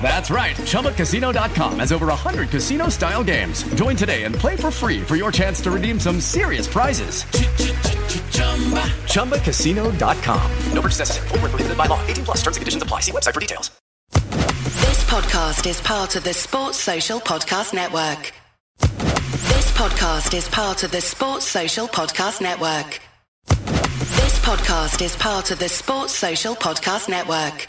That's right. ChumbaCasino.com has over 100 casino style games. Join today and play for free for your chance to redeem some serious prizes. ChumbaCasino.com. No purchase necessary. Were prohibited by law. 18 plus terms and conditions apply. See website for details. This podcast is part of the Sports Social Podcast Network. This podcast is part of the Sports Social Podcast Network. This podcast is part of the Sports Social Podcast Network.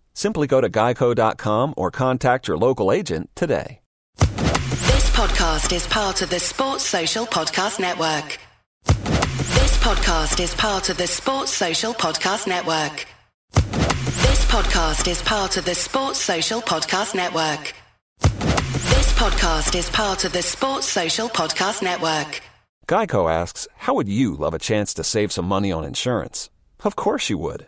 Simply go to geico.com or contact your local agent today. This podcast is part of the Sports Social Podcast Network. This podcast is part of the Sports Social Podcast Network. This podcast is part of the Sports Social Podcast Network. This podcast is part of the Sports Social Podcast Network. Geico asks, How would you love a chance to save some money on insurance? Of course you would.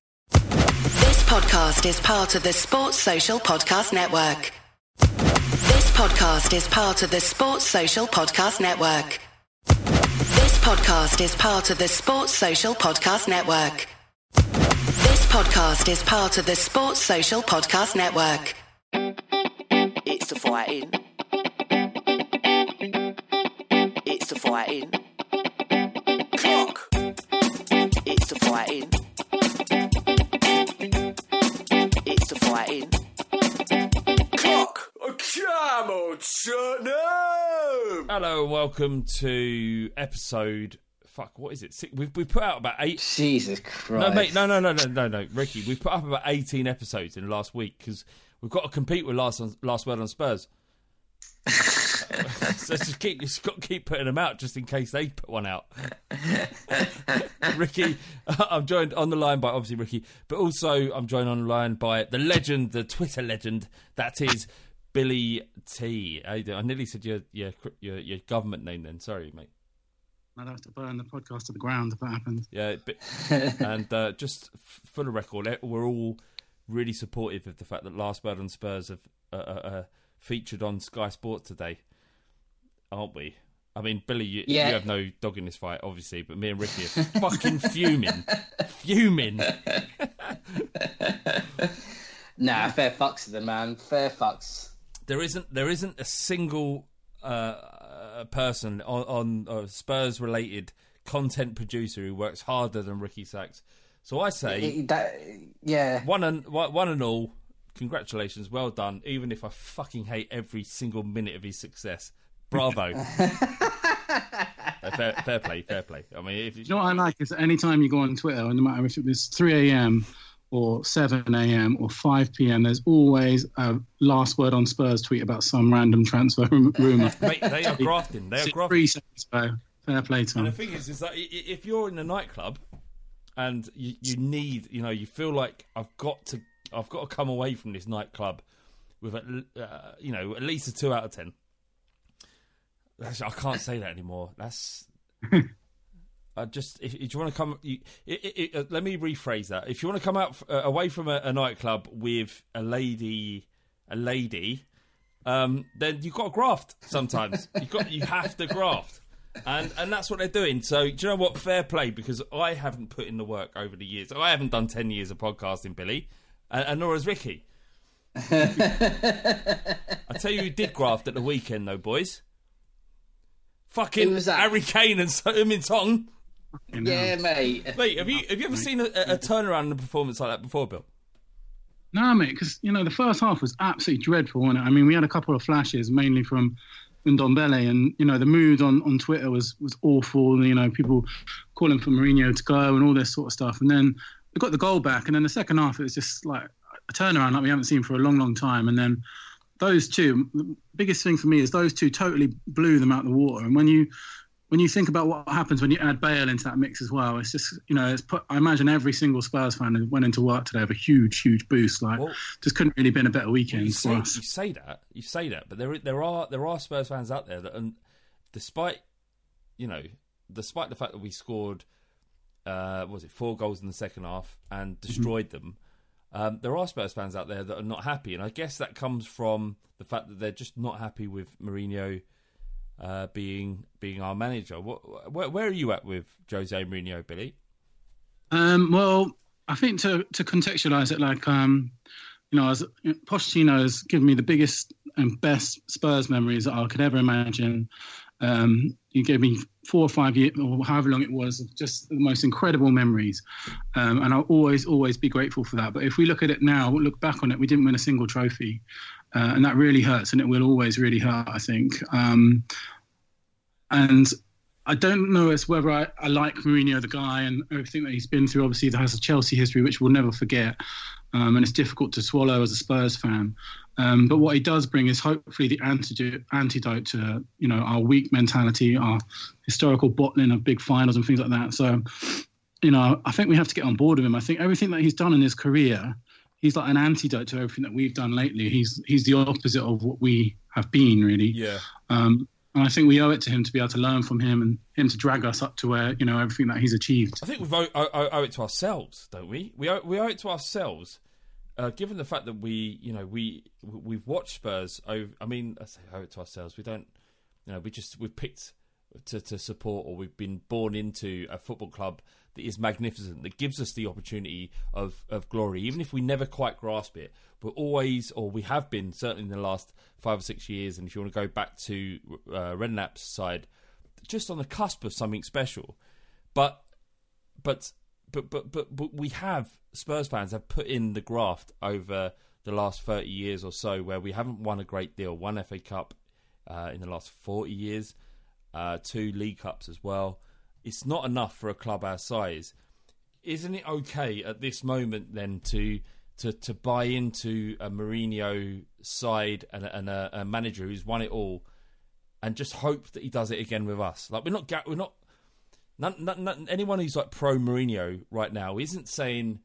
Podcast is part of the Sports Social Podcast Network. This podcast is part of the Sports Social Podcast Network. This podcast is part of the Sports Social Podcast Network. This podcast is part of the Sports Social Podcast Network. It's the fighting. It's the fighting. Clock. It's the fighting. It's the fighting. Clock. Come on, Tottenham! Hello and welcome to episode. Fuck, what is it? Six, we've we put out about eight. Jesus Christ! No, mate, no, no, no, no, no, no, Ricky. We've put up about eighteen episodes in the last week because we've got to compete with last on, last word on Spurs. so just keep, just got to keep putting them out just in case they put one out. Ricky, I'm joined on the line by obviously Ricky, but also I'm joined on the line by the legend, the Twitter legend that is Billy T. How you doing? I nearly said your your your, your government name then. Sorry, mate. I'd have to burn the podcast to the ground if that happens. Yeah, but, and uh, just f- for the record, eh, we're all really supportive of the fact that Last Word on Spurs have uh, uh, featured on Sky Sports today, aren't we? I mean, Billy, you, Yeah. you have no dog in this fight, obviously, but me and Ricky are fucking fuming, fuming. Nah, fair fucks to them, man. Fair fucks. There isn't there isn't a single uh, person on, on uh, Spurs related content producer who works harder than Ricky Sachs. So I say, that- yeah. one and one and all, congratulations, well done. Even if I fucking hate every single minute of his success, bravo. Uh, fair, fair play, fair play. I mean, if You know what I like is that any time you go on Twitter, no matter if it was 3 a.m. or 7 a.m. or 5 p.m., there's always a last word on Spurs tweet about some random transfer rumor. Mate, they are grafting. They are grafting. Three grafting. seconds ago. Fair play to And the thing is, is that i- i- if you're in a nightclub and you, you need, you know, you feel like I've got to, I've got to come away from this nightclub with, at, l- uh, you know, at least a two out of ten. I can't say that anymore. That's. I just if, if you want to come, you, it, it, it, uh, let me rephrase that. If you want to come out f- uh, away from a, a nightclub with a lady, a lady, um, then you've got to graft. Sometimes you got you have to graft, and and that's what they're doing. So do you know what? Fair play because I haven't put in the work over the years. I haven't done ten years of podcasting, Billy, and, and nor has Ricky. I tell you, who did graft at the weekend though, boys. Fucking was that? Harry Kane and So Min Tong. Yeah, mate. Mate, have you have you ever seen a, a turnaround in a performance like that before, Bill? No, mate, because you know the first half was absolutely dreadful. Wasn't it? I mean, we had a couple of flashes, mainly from Ndombele, and you know the mood on, on Twitter was was awful. And you know, people calling for Mourinho to go and all this sort of stuff. And then we got the goal back, and then the second half it was just like a turnaround like we haven't seen for a long, long time. And then those two, the biggest thing for me is those two totally blew them out of the water. And when you when you think about what happens when you add Bale into that mix as well, it's just you know, it's put. I imagine every single Spurs fan who went into work today with a huge, huge boost. Like, Well- just couldn't really been a better weekend You say, us. you say that, you say that, but there there are there are Spurs fans out there that, and despite you know, despite the fact that we scored, uh, what was it four goals in the second half and destroyed them, um, there are Spurs fans out there that are not happy, and I guess that comes from the fact that they're just not happy with Mourinho uh, being being our manager. What, where, where are you at with Jose Mourinho, Billy? Um, well, I think to to contextualize it, like um, you know, as Pochettino has given me the biggest and best Spurs memories that I could ever imagine. Um, he gave me four or five years, or however long it was, just the most incredible memories, um, and I'll always, always be grateful for that. But if we look at it now, look back on it, we didn't win a single trophy, uh, and that really hurts, and it will always really hurt. I think. Um, and I don't know as whether I, I like Mourinho, the guy, and everything that he's been through. Obviously, he has a Chelsea history, which we'll never forget, um, and it's difficult to swallow as a Spurs fan. Um, but what he does bring is hopefully the antidote, antidote to you know our weak mentality, our historical bottling of big finals and things like that. So, you know, I think we have to get on board with him. I think everything that he's done in his career, he's like an antidote to everything that we've done lately. He's he's the opposite of what we have been, really. Yeah. Um, and I think we owe it to him to be able to learn from him and him to drag us up to where you know everything that he's achieved. I think we owe, owe, owe it to ourselves, don't we? We owe, we owe it to ourselves, uh, given the fact that we, you know, we we've watched Spurs. Over, I mean, I say owe it to ourselves. We don't, you know, we just we've picked to, to support, or we've been born into a football club that is magnificent, that gives us the opportunity of of glory, even if we never quite grasp it. We're always, or we have been, certainly in the last five or six years. And if you want to go back to uh, Redknapp's side, just on the cusp of something special. But but but but but but we have Spurs fans have put in the graft over the last thirty years or so, where we haven't won a great deal. One FA Cup uh, in the last forty years, uh, two League Cups as well. It's not enough for a club our size. Isn't it okay at this moment then to to to buy into a Mourinho side and, a- and a, a manager who's won it all, and just hope that he does it again with us? Like we're not we're not none, none, anyone who's like pro Mourinho right now isn't saying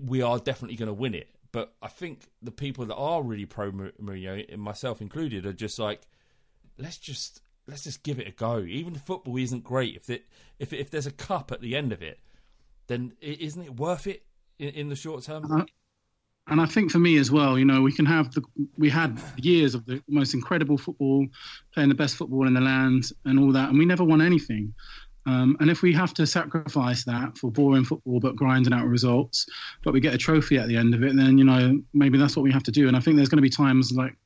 we are definitely going to win it. But I think the people that are really pro Mou- Mourinho, myself included, are just like, let's just let's just give it a go. Even if football isn't great, if it, if if there's a cup at the end of it, then isn't it worth it in, in the short term? Uh, and I think for me as well, you know, we can have the we had years of the most incredible football, playing the best football in the land, and all that, and we never won anything. Um, and if we have to sacrifice that for boring football but grinding out results, but we get a trophy at the end of it, then you know maybe that's what we have to do. And I think there's going to be times like,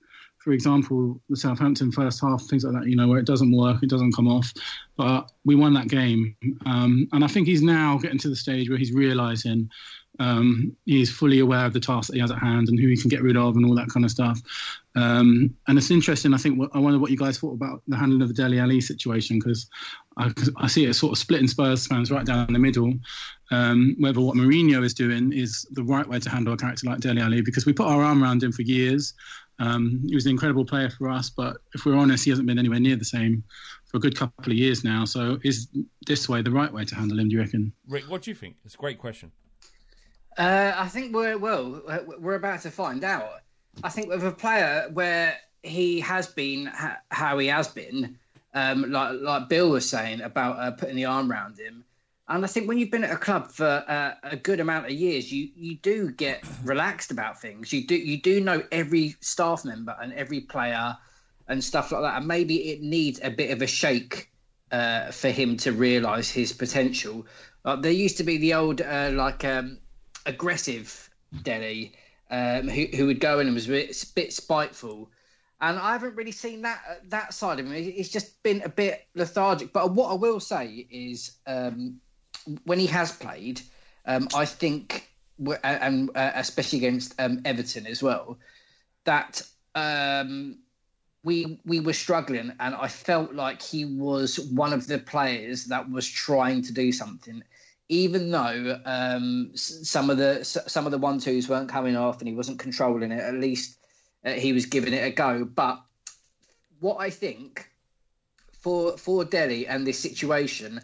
for example, the Southampton first half, things like that, you know, where it doesn't work, it doesn't come off, but we won that game. Um, and I think he's now getting to the stage where he's realizing um, he's fully aware of the task that he has at hand and who he can get rid of and all that kind of stuff. Um, and it's interesting. I think I wonder what you guys thought about the handling of the Dele Alli situation because I, I, see it sort of splitting Spurs fans right down the middle. Um, whether what Mourinho is doing is the right way to handle a character like Dele Alli because we put our arm around him for years. Um, he was an incredible player for us, but if we're honest, he hasn't been anywhere near the same for a good couple of years now. So is this way the right way to handle him? Do you reckon? Rick, what do you think? It's a great question. Uh, I think we're well. We're about to find out. I think with a player where he has been ha- how he has been, um, like like Bill was saying about uh, putting the arm around him, and I think when you've been at a club for uh, a good amount of years, you you do get relaxed about things. You do you do know every staff member and every player and stuff like that, and maybe it needs a bit of a shake uh, for him to realise his potential. there used to be the old uh, like. Um, aggressive Dele, um, who who would go in and was a bit, a bit spiteful. And I haven't really seen that that side of him. He's just been a bit lethargic. But what I will say is, um, when he has played, um, I think, and uh, especially against um, Everton as well, that um, we we were struggling, and I felt like he was one of the players that was trying to do something even though um, some of the some of the one twos weren't coming off and he wasn't controlling it, at least uh, he was giving it a go. But what I think for for Dele and this situation,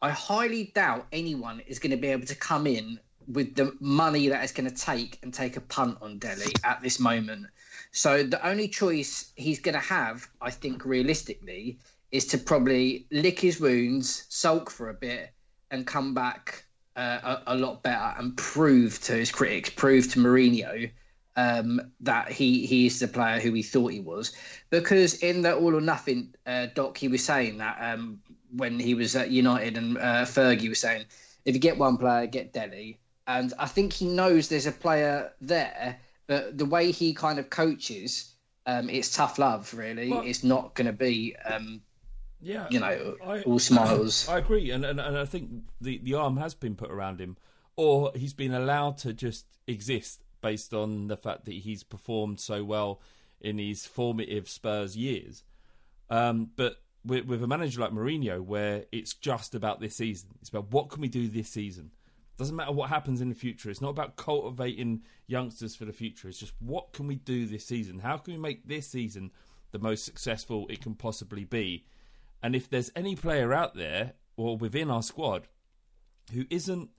I highly doubt anyone is going to be able to come in with the money that it's going to take and take a punt on Dele at this moment. So the only choice he's going to have, I think, realistically, is to probably lick his wounds, sulk for a bit, and come back uh, a, a, lot better and prove to his critics, prove to Mourinho um, that he he is the player who he thought he was. Because in the All or Nothing uh, doc, he was saying that um, when he was at United and uh, Fergie was saying, if you get one player, get Dele. And I think he knows there's a player there, but the way he kind of coaches, um, it's tough love, really. Well, it's not going to be um, yeah, you know, I, all smiles. I agree, and, and and I think the the arm has been put around him, or he's been allowed to just exist based on the fact that he's performed so well in his formative Spurs years. Um, but with, with, a manager like Mourinho, where it's just about this season, it's about what can we do this season. Doesn't matter what happens in the future. It's not about cultivating youngsters for the future. It's just what can we do this season? How can we make this season the most successful it can possibly be? And if there's any player out there or within our squad who isn't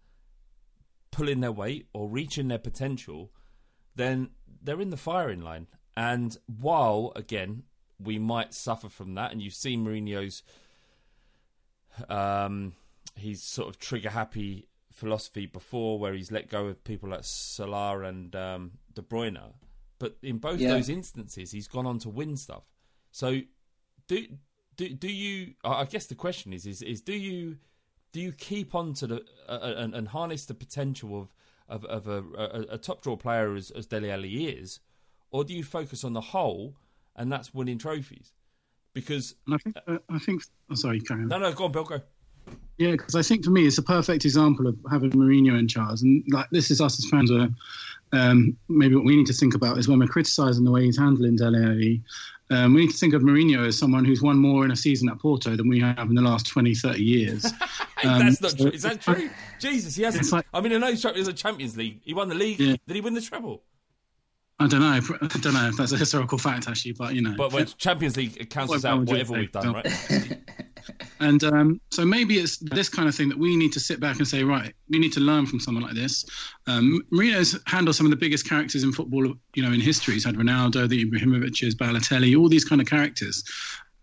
pulling their weight or reaching their potential, then they're in the firing line. And while, again, we might suffer from that, and you've seen Mourinho's um, he's sort of trigger happy philosophy before, where he's let go of people like Salah and um, De Bruyne. But in both yeah. those instances, he's gone on to win stuff. So, do do do you? I guess the question is is is do you do you keep on to the uh, and, and, harness the potential of of, of a, a, a, top draw player as, as Dele Alli is, or do you focus on the whole and that's winning trophies? Because and I think uh, I think oh, sorry. No, no, go on, Bill, go. Yeah, because I think for me it's a perfect example of having Mourinho in charge, and like this is us as fans where um, maybe what we need to think about is when we're criticising the way he's handling Dele Alli, um, we need to think of Mourinho as someone who's won more in a season at Porto than we have in the last 20, 30 years. Um, That's not true. Is that true? Jesus, he hasn't. Like, I mean, I know he's a Champions League. He won the league. Yeah. Did he win the treble? I don't know. I don't know if that's a historical fact, actually, but you know. But when Champions League cancels out whatever we've done, right? and um, so maybe it's this kind of thing that we need to sit back and say, right, we need to learn from someone like this. Um, Mourinho's handled some of the biggest characters in football, you know, in history. He's had Ronaldo, the Ibrahimovic's, Balotelli, all these kind of characters.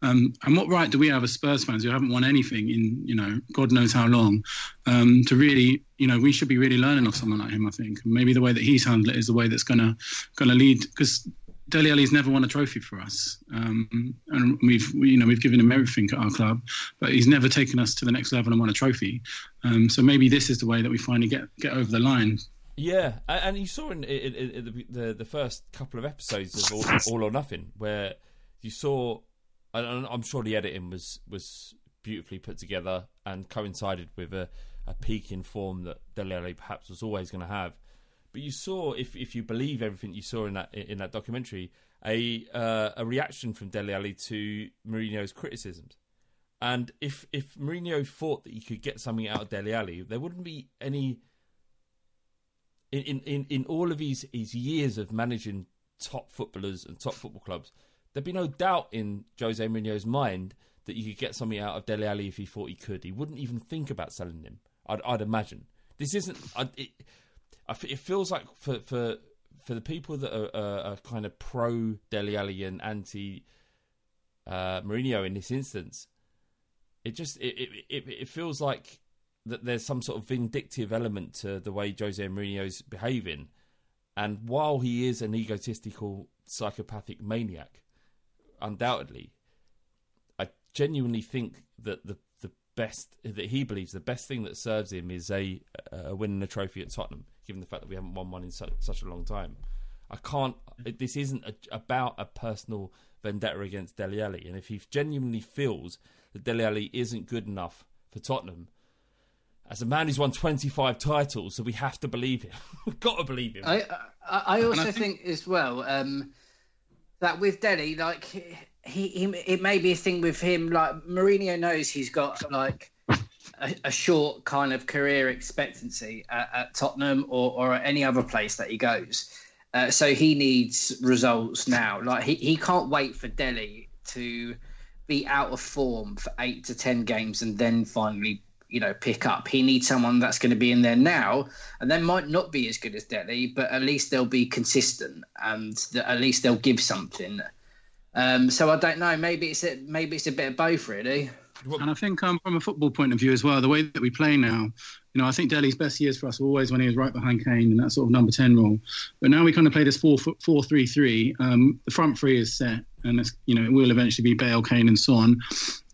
Um, and what right do we have as Spurs fans who haven't won anything in, you know, God knows how long, um, to really, you know, we should be really learning off someone like him. I think maybe the way that he's handled it is the way that's gonna gonna lead because Dele Alli's never won a trophy for us, um, and we've we, you know we've given him everything at our club, but he's never taken us to the next level and won a trophy. Um, so maybe this is the way that we finally get get over the line. Yeah, and, and you saw in, in, in the, the, the first couple of episodes of All, All or Nothing where you saw, and I'm sure the editing was was beautifully put together and coincided with a, a peak in form that Dele perhaps was always going to have. But you saw, if if you believe everything you saw in that in that documentary, a uh, a reaction from Dele to Mourinho's criticisms. And if if Mourinho thought that he could get something out of Dele there wouldn't be any. In, in, in, in all of his, his years of managing top footballers and top football clubs, there'd be no doubt in Jose Mourinho's mind that you could get something out of Dele Alli if he thought he could. He wouldn't even think about selling him. I'd, I'd imagine. This isn't. I, it, it feels like for for for the people that are, are, are kind of pro Dele Alli and anti uh, Mourinho in this instance, it just it, it it feels like that there's some sort of vindictive element to the way Jose Mourinho's behaving, and while he is an egotistical psychopathic maniac, undoubtedly, I genuinely think that the the best that he believes the best thing that serves him is a, a winning a trophy at Tottenham given the fact that we haven't won one in such, such a long time. I can't. This isn't a, about a personal vendetta against Dele Alli, and if he genuinely feels that Dele Alli isn't good enough for Tottenham, as a man who's won 25 titles, so we have to believe him. We've got to believe him. I I, I also I think... think... as well um, that with Dele, like he, he, it may be a thing with him. Like Mourinho knows he's got like a, a, short kind of career expectancy at, at Tottenham or, or at any other place that he goes. Uh, so he needs results now. Like he, he can't wait for Delhi to be out of form for eight to ten games and then finally, you know, pick up. He needs someone that's going to be in there now, and they might not be as good as Dele, but at least they'll be consistent and at least they'll give something. Um, so I don't know. Maybe it's a, maybe it's a bit of both, really. And I think um, from a football point of view as well, the way that we play now, you know, I think Dele's best years for us were always when he was right behind Kane in that sort of number 10 role. But now we kind of play this 4 4 3 3. Um, the front three is set, and it's, you know, it will eventually be Bale, Kane, and so on.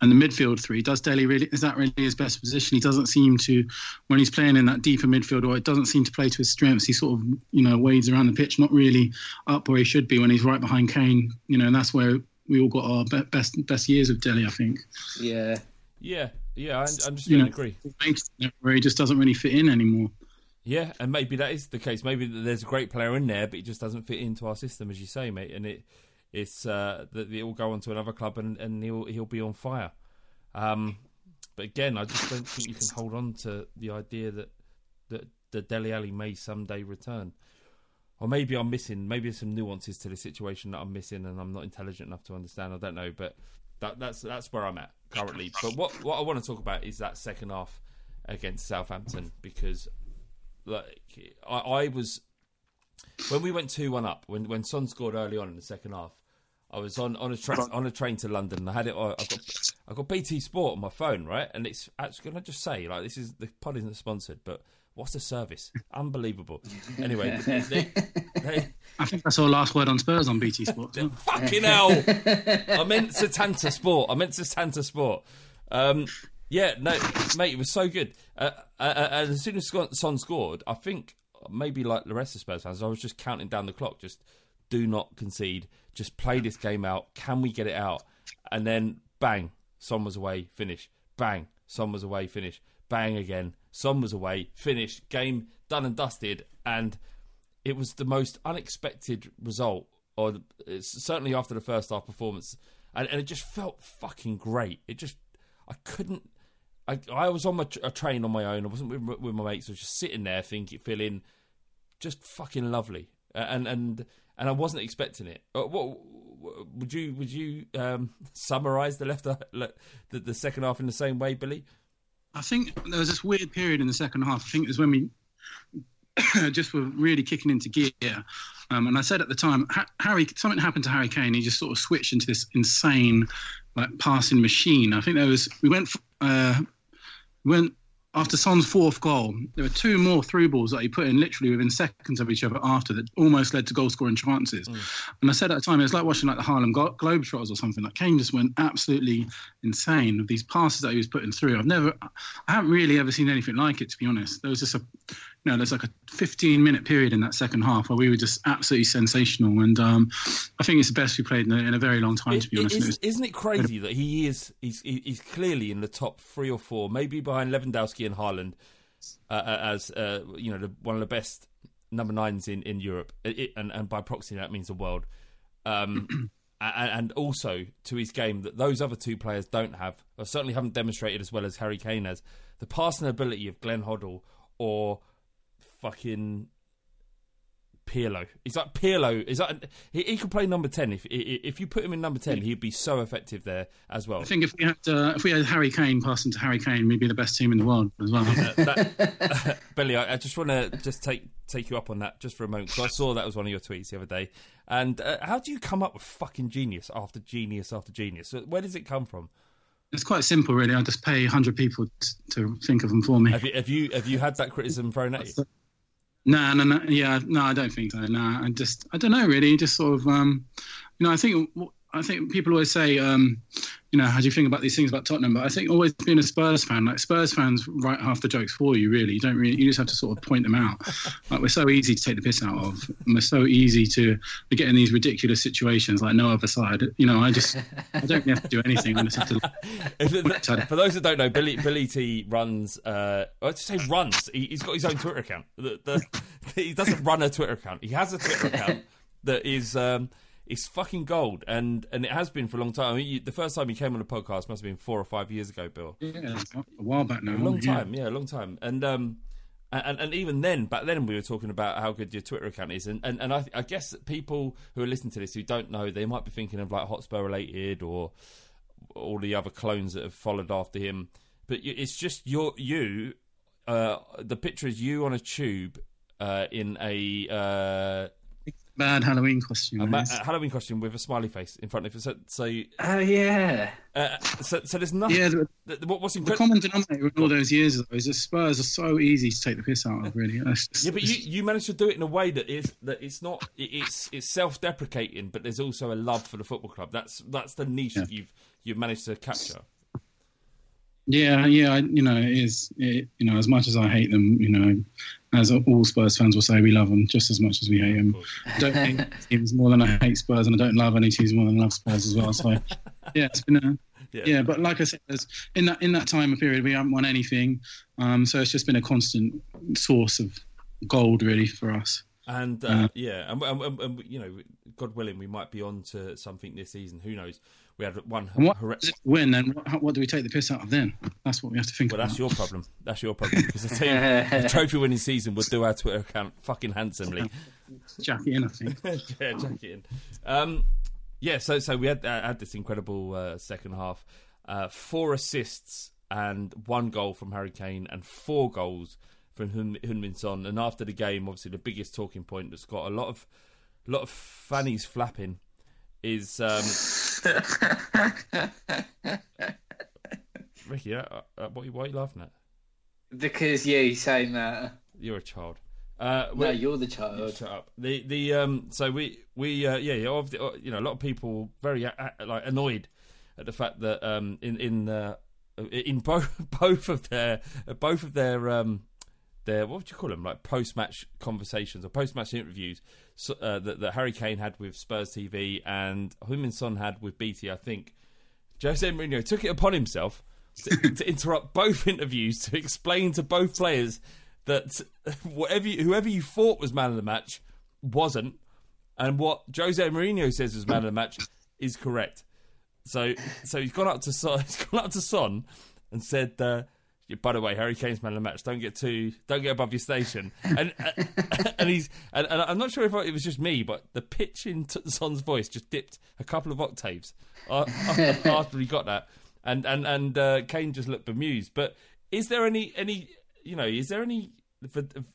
And the midfield three, does Dele really, is that really his best position? He doesn't seem to, when he's playing in that deeper midfield, or it doesn't seem to play to his strengths. He sort of, you know, wades around the pitch, not really up where he should be when he's right behind Kane, you know, and that's where we all got our best best years of Dele, I think. Yeah, yeah, yeah, I, I'm just going to agree. Where he just doesn't really fit in anymore. Yeah, and maybe that is the case. Maybe there's a great player in there, but he just doesn't fit into our system, as you say, mate. And it, it's uh, that it will go on to another club, and, and he'll he'll be on fire. Um, but again, I just don't think you can hold on to the idea that that the Dele Alli may someday return. Or maybe I'm missing. Maybe there's some nuances to the situation that I'm missing, and I'm not intelligent enough to understand. I don't know, but that, that's that's where I'm at currently. But what what I want to talk about is that second half against Southampton because like I, I was when we went two one up when when Son scored early on in the second half. I was on on a train on a train to London. I had it. I got I got BT Sport on my phone, right? And it's actually. Can I just say, like, this is the pod isn't sponsored, but What's a service? Unbelievable. Anyway, they, they, I think that's our last word on Spurs on BT Sport. fucking hell! I meant Setanta Sport. I meant Setanta Sport. Um, yeah, no, mate, it was so good. Uh, uh, uh as soon as Son scored, I think maybe like the rest of Spurs fans, I was just counting down the clock. Just do not concede. Just play this game out. Can we get it out? And then bang, Son was away. Finish. Bang, Son was away. Finish. Bang again Son was away, finished, game done and dusted, and it was the most unexpected result, or certainly after the first half performance, and, and, it just felt fucking great. It just, I couldn't. I, I was on my, a train on my own. I wasn't with, with my mates. I was just sitting there, thinking, feeling just fucking lovely, and and and I wasn't expecting it. Uh, what would you would you um, summarise the left the, the second half in the same way, Billy? I think there was this weird period in the second half. I think it was when we just were really kicking into gear. Um, and I said at the time, ha- Harry, something happened to Harry Kane. He just sort of switched into this insane, like passing machine. I think there was we went uh, we went after Son's fourth goal. There were two more through balls that he put in literally within seconds of each other after that almost led to goal scoring chances. Mm. And I said at the time, it was like watching like the Harlem Glo- Globetrotters or something. Like Kane just went absolutely insane with these passes that he was putting through. I've never, I haven't really ever seen anything like it to be honest. There was just a, you know, there's like a 15 minute period in that second half where we were just absolutely sensational. And um, I think it's the best we played in a, in a very long time, to be honest. It Is, not it crazy that he is he's he's clearly in the top three or four, maybe behind Lewandowski and Haaland, uh, uh, as uh, you know the, one of the best number nines in in Europe, It- it- and and by proxy that means the world. Um, and, and also to his game that those other two players don't have, or certainly haven't demonstrated as well as Harry Kane has. The passing ability of Glenn Hoddle or fucking Pirlo. He's like Pirlo. Is that he, he could play number ten if if you put him in number ten, he'd be so effective there as well. I think if we had uh, if we had Harry Kane passing to Harry Kane, we'd be the best team in the world as well. Billy, I, I just want to just take take you up on that just for a moment because I saw that was one of your tweets the other day. And uh, how do you come up with fucking genius after genius after genius? So Where does it come from? It's quite simple, really. I just pay hundred people t- to think of them for me. Have you have you have you had that criticism thrown at you? No, no, no. Yeah, no, I don't think so. No, I just, I don't know, really. Just sort of, um, you know, I think, I think people always say, um, you know, how do you think about these things about Tottenham? But I think always being a Spurs fan, like Spurs fans write half the jokes for you. Really, you don't really, you just have to sort of point them out. like we're so easy to take the piss out of, and we're so easy to, to get in these ridiculous situations like no other side. You know, I just, I don't have to do anything. I just have to. For those that don't know, Billy Billy T runs. Uh, I'd say runs. He, he's got his own Twitter account. The, the, he doesn't run a Twitter account. He has a Twitter account that is um, is fucking gold, and and it has been for a long time. I mean, you, the first time you came on the podcast must have been four or five years ago, Bill. Yeah, a while back now. A long yeah. time, yeah, a long time. And um, and, and even then, back then, we were talking about how good your Twitter account is, and and, and I, I guess that people who are listening to this who don't know, they might be thinking of like Hotspur related or all the other clones that have followed after him. But it's just your you. Uh, the picture is you on a tube uh, in a. Uh, Bad Halloween costume. a, ma- a Halloween costume with a smiley face in front of it. So, so, Oh yeah. uh, so, so there's nothing. Yeah, the- th- th- what, what's The incredible? common denominator in all those years though, is that Spurs are so easy to take the piss out of. Really, just- Yeah, but you, you managed to do it in a way that is that it's not it's it's self-deprecating, but there's also a love for the football club. That's that's the niche that you've you've managed to capture. Yeah, yeah, I, you know, it is. It, you know, as much as I hate them, you know, as all Spurs fans will say, we love them just as much as we hate them. I don't hate teams more than I hate Spurs, and I don't love any teams more than I love Spurs as well. So, yeah, it's been a Yeah. yeah. But like I said, there's, in that in that time period, we haven't won anything. Um, so it's just been a constant source of gold, really, for us. And uh, Uh, yeah, and, and, and, and, you know, God willing, we might be on to something this season. Who knows? We had one. And what it win? Then what, what do we take the piss out of then? That's what we have to think well, about. that's your problem. That's your problem because the team, the trophy winning season would do our Twitter account fucking handsomely. Jackie in, I think. yeah, Jackie in. Um, yeah, so so we had uh, had this incredible uh, second half, uh, four assists and one goal from Harry Kane and four goals from Heung-min Son. And after the game, obviously the biggest talking point that's got a lot of a lot of fannies flapping is um, Ricky. Uh, uh, what, what are you laughing at? Because yeah, he's saying that. You're a child. Uh, No, you're the child. Shut up. The the um. So we we uh, yeah yeah. obvi- uh, You know, a lot of people very uh, uh, like annoyed at the fact that um in in uh, in both both of their both of their um their what would you call them like post match conversations or post match interviews so, uh, that that Harry Kane had with Spurs TV and Heung-min Son had with BT. I think Jose Mourinho took it upon himself to, to interrupt both interviews to explain to both players that whatever you, whoever you thought was man of the match wasn't, and what Jose Mourinho says was man of the match is correct. So, so he's gone up to Son, he's gone up to Son and said, uh, "By the way, Harry Kane's man of the match. Don't get too, don't get above your station." And and he's, and, and I'm not sure if it was just me, but the pitch in T- Son's voice just dipped a couple of octaves uh, after he got that, and and and uh, Kane just looked bemused. But is there any any you know is there any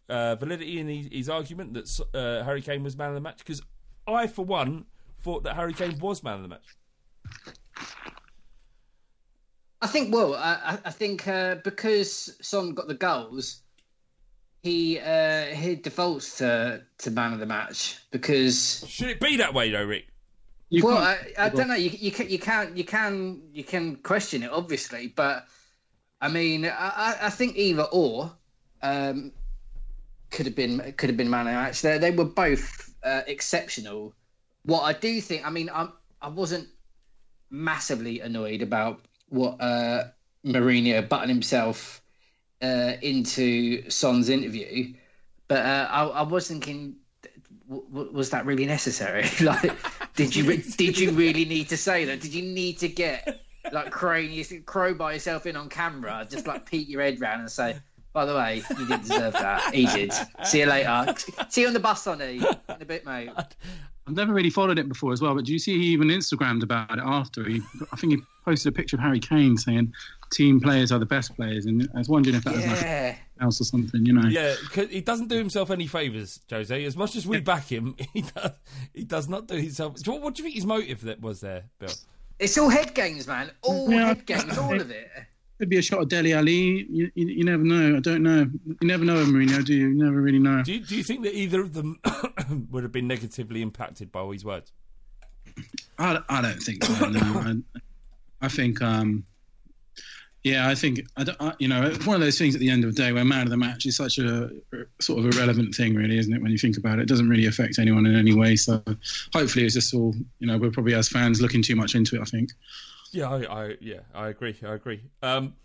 uh, validity in his, his argument that uh, Harry Kane was man of the match? Because I, for one, thought that Harry Kane was man of the match. I think. Well, I, I think uh, because Son got the goals, he uh, he defaults to to man of the match because should it be that way though, Rick? You well, I, I, don't know. You, you can you can you can you can question it, obviously, but I mean, I, I think either or um, could have been could have been man of the match. They, they were both uh, exceptional. What I do think, I mean, I'm I wasn't massively annoyed about what uh, Mourinho buttoned himself uh, into Son's interview, but uh, I, I was thinking, w- was that really necessary? like, did you re- did you really need to say that? Did you need to get like crowing you crow by yourself in on camera, just like peek your head round and say, by the way, you didn't deserve that. He did. See you later. See you on the bus, Sonny. In a bit, mate. I've never really followed it before as well, but do you see he even Instagrammed about it after? He, I think he posted a picture of Harry Kane saying team players are the best players, and I was wondering if that yeah. was like else or something, you know? Yeah, cuz he doesn't do himself any favors, Jose. As much as we back him, he does, he does not do himself. What do you think his motive that was there, Bill? It's all head games, man. All yeah, head games, all of it. Could be a shot of Dele Alli. You, you, you, never know. I don't know. You never know, Mourinho, do you? You never really know. Do you, do you think that either of them would have been negatively impacted by all these words? I, I don't think so. No. I, I think, um, yeah, I think, I I, you know, one of those things at the end of the day where man of the match is such a sort of irrelevant thing, really, isn't it? When you think about it, it doesn't really affect anyone in any way. So hopefully it's just all, you know, we're probably as fans looking too much into it, I think. Yeah, I, I yeah, I agree. I agree. Um,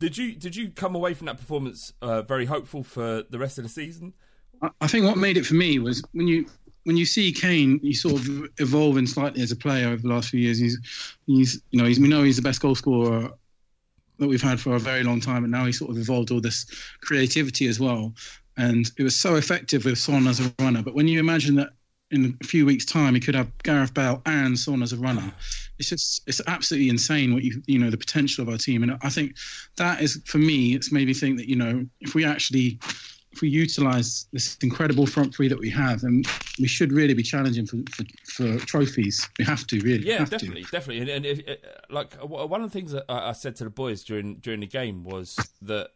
did you did you come away from that performance uh, very hopeful for the rest of the season? I, I think what made it for me was when you when you see Kane, he's sort of evolving slightly as a player over the last few years. He's he's you know he's we know he's the best goal scorer that we've had for a very long time, and now he's sort of evolved all this creativity as well. And it was so effective with Son as a runner. But when you imagine that in a few weeks' time, he could have Gareth Bale and Son as a runner. It's just it's absolutely insane what you you know the potential of our team, and I think that is for me. It's made me think that you know if we actually if we utilise this incredible front three that we have, then we should really be challenging for for, for trophies. We have to really. Yeah, definitely, to. definitely. And, and if, uh, like one of the things that I said to the boys during during the game was that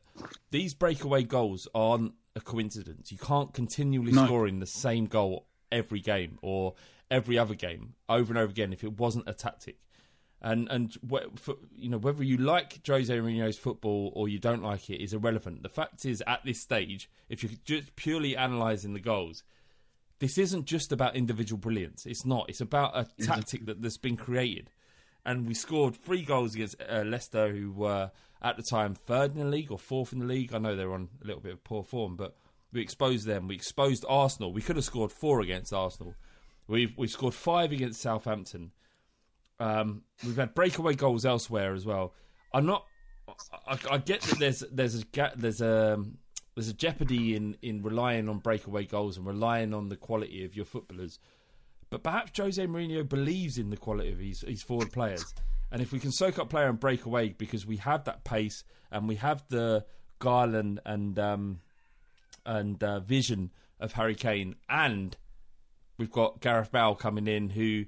these breakaway goals aren't a coincidence. You can't continually no. scoring the same goal every game or every other game over and over again if it wasn't a tactic. And and for, you know whether you like Jose Mourinho's football or you don't like it is irrelevant. The fact is, at this stage, if you're just purely analysing the goals, this isn't just about individual brilliance. It's not. It's about a tactic that, that's been created. And we scored three goals against uh, Leicester, who were at the time third in the league or fourth in the league. I know they're on a little bit of poor form, but we exposed them. We exposed Arsenal. We could have scored four against Arsenal. We've we've scored five against Southampton. Um, we've had breakaway goals elsewhere as well. I'm not. I, I get that there's there's a there's a there's a jeopardy in in relying on breakaway goals and relying on the quality of your footballers. But perhaps Jose Mourinho believes in the quality of his, his forward players. And if we can soak up player and break away because we have that pace and we have the Garland and um, and uh, vision of Harry Kane, and we've got Gareth Bale coming in, who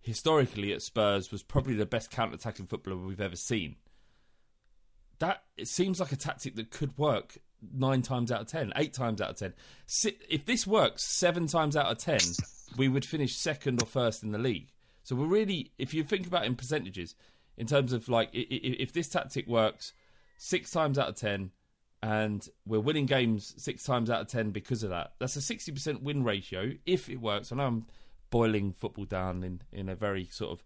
historically at Spurs was probably the best counter-attacking footballer we've ever seen. That it seems like a tactic that could work nine times out of ten, eight times out of ten. If this works seven times out of ten, we would finish second or first in the league. So we're really, if you think about it in percentages, in terms of like, if this tactic works six times out of ten, and we're winning games six times out of ten because of that. That's a sixty percent win ratio if it works. I know I'm boiling football down in in a very sort of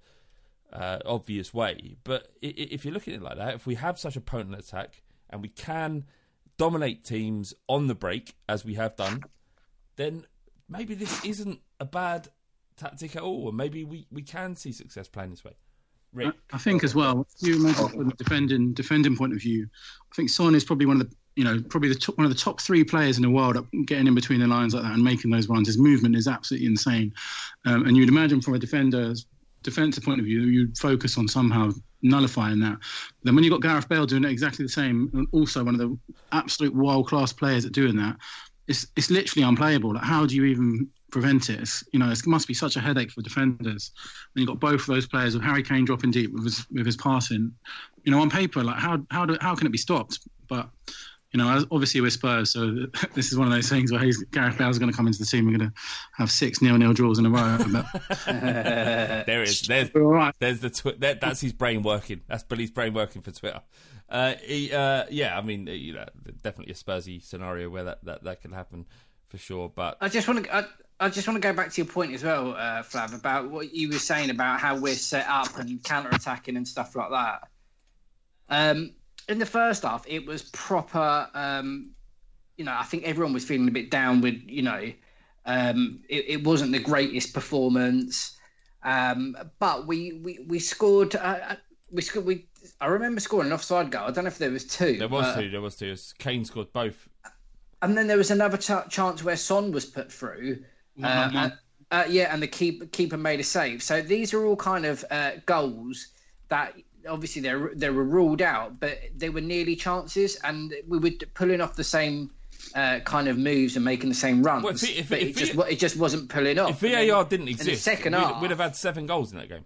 uh, obvious way, but if you're looking at it like that, if we have such a potent attack and we can dominate teams on the break as we have done, then maybe this isn't a bad tactic at all, and maybe we, we can see success playing this way. Rick. I think as well. You imagine from the defending defending point of view, I think Son is probably one of the you know, probably the top, one of the top three players in the world getting in between the lines like that and making those runs. His movement is absolutely insane. Um, and you'd imagine from a defender defensive point of view, you'd focus on somehow nullifying that. Then when you've got Gareth Bale doing exactly the same, and also one of the absolute world class players at doing that, it's it's literally unplayable. Like, how do you even prevent it? It's, you know, it must be such a headache for defenders when you've got both of those players with Harry Kane dropping deep with his with his passing. You know, on paper, like how how do, how can it be stopped? But you know, obviously we're Spurs, so this is one of those things where he's, Gareth Bale's going to come into the team. We're going to have six nil-nil draws in a row. But there it is. There's, All right. there's the twi- that, that's his brain working. That's Billy's brain working for Twitter. Uh, he, uh, yeah, I mean, uh, you know, definitely a Spursy scenario where that, that, that can happen for sure. But I just want to. I, I just want to go back to your point as well, uh, Flav, about what you were saying about how we're set up and counter attacking and stuff like that. Um, in the first half, it was proper. Um, you know, I think everyone was feeling a bit down with. You know, um, it, it wasn't the greatest performance, um, but we we we scored. Uh, we scored. We I remember scoring an offside goal. I don't know if there was two. there was but- two. There was two. Kane scored both. and then there was another ch- chance where Son was put through. Uh, One-on-one. uh, uh, yeah, and the keep, keeper made a save. So these are all kind of uh, goals that obviously they were- they were ruled out, but they were nearly chances, and we were pulling off the same uh, kind of moves and making the same runs. Well, if it- if- but if it, just, it- it just wasn't pulling off. If VAR didn't exist, second we'd, half, we'd have had seven goals in that game.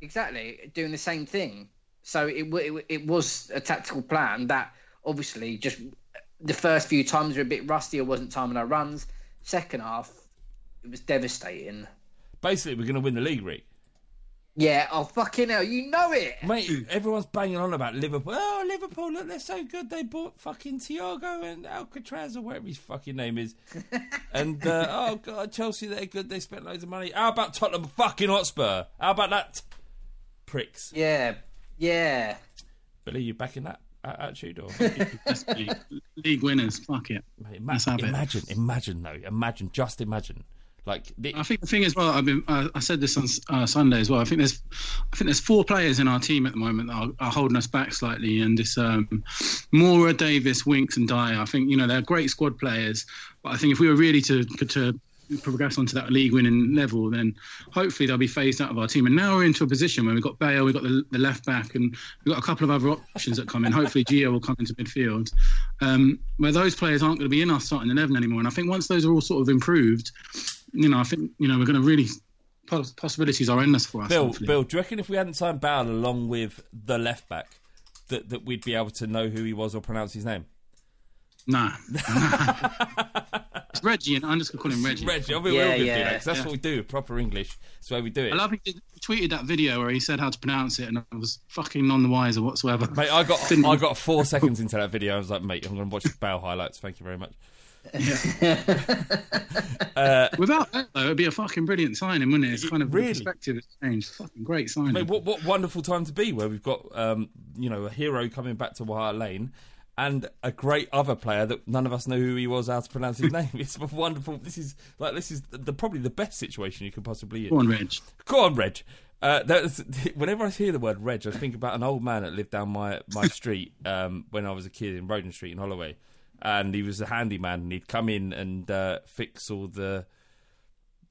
exactly doing the same thing. So it, it it was a tactical plan that obviously just the first few times were a bit rusty or wasn't timing our runs. Second half, it was devastating. Basically, we're going to win the league, Rick. Yeah, oh fucking hell, you know it. Mate, everyone's banging on about Liverpool. Oh, Liverpool, look, they're so good. They bought fucking Thiago and Alcatraz or whatever his fucking name is. and, uh, oh, God, Chelsea, they're good. They spent loads of money. How about Tottenham fucking Hotspur? How about that? Pricks. Yeah, yeah. Billy, you back in that a- attitude? Or? League winners. Fuck it. Mate, Let's ima- have it. imagine, imagine, though. Imagine, just imagine. Like, I think the thing as well. I've been. I, I said this on uh, Sunday as well. I think there's. I think there's four players in our team at the moment that are, are holding us back slightly, and it's um, Moura, Davies, Winks, and Dier. I think you know they're great squad players, but I think if we were really to to progress onto that league winning level, then hopefully they'll be phased out of our team. And now we're into a position where we've got Bale, we've got the, the left back, and we've got a couple of other options that come in. Hopefully Gio will come into midfield, um, where those players aren't going to be in our starting eleven anymore. And I think once those are all sort of improved, you know, I think you know we're going to really possibilities are endless for us. Bill, hopefully. Bill, do you reckon if we hadn't signed Bale along with the left back, that, that we'd be able to know who he was or pronounce his name? Nah. it's Reggie, and I'm just going to call him Reggie. Reggie, I mean, we're Yeah, all going to do yeah. that 'cause that's Yeah. what we do. Proper English. That's the way we do it. I love he tweeted that video where he said how to pronounce it, and I was fucking none the wiser whatsoever. Mate, I got I got four seconds into that video. I was like, mate, I'm going to watch the Bale highlights. Thank you very much. Without that, though, it'd be a fucking brilliant signing, wouldn't it? It's kind of Really? the perspective has changed. Fucking great signing. Mate, what what wonderful time to be where we've got um, you know a hero coming back to White Lane and a great other player that none of us know who he was, how to pronounce his name. It's wonderful. This is like this is the probably the best situation you could possibly. Go on, Reg. Go on, Reg. Uh, that's, whenever I hear the word Reg, I think about an old man that lived down my, my street um, when I was a kid in Roden Street in Holloway. And he was a handyman, and he'd come in and uh, fix all the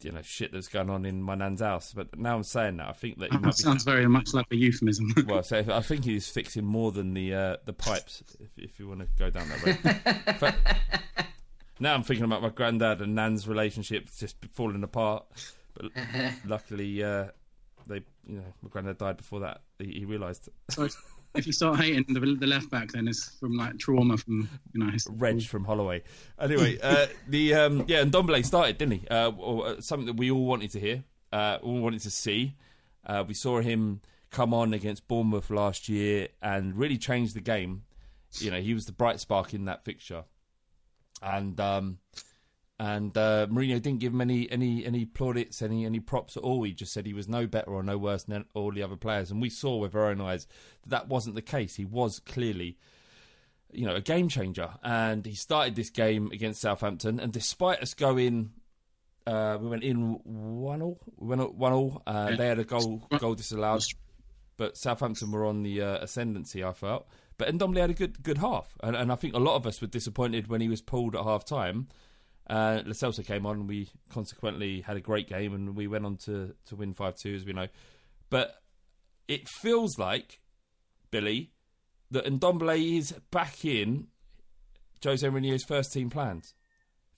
you know shit that's going on in my nan's house. But now I'm saying that, I think that That might be sounds very much like a euphemism. well, so I think he's fixing more than the uh, the pipes. If, if you want to go down that road. Now I'm thinking about my granddad and Nan's relationship just falling apart. But luckily, uh, they you know my granddad died before that. He, he realised if you start hating the, the left back, then it's from like trauma from you know Reg from Holloway. Anyway, uh, the um, yeah, and Ndombele started, didn't he? Uh, or, uh, something that we all wanted to hear, uh, all wanted to see. Uh, we saw him come on against Bournemouth last year and really change the game. You know, he was the bright spark in that fixture, and um, and uh, Mourinho didn't give him any any any plaudits, any any props at all. He just said he was no better or no worse than all the other players, and we saw with our own eyes that that wasn't the case. He was clearly you know, a game changer. And he started this game against Southampton, and despite us going, uh, we went in one all. We went one all. Uh. They had a goal goal disallowed, but Southampton were on the uh, ascendancy. I felt, but Ndombele had a good good half, and, and I think a lot of us were disappointed when he was pulled at half time. Uh, Lo Celso came on, and we consequently had a great game, and we went on to to win five two, as we know. But it feels like Billy that Ndombele is back in Jose Mourinho's first team plans.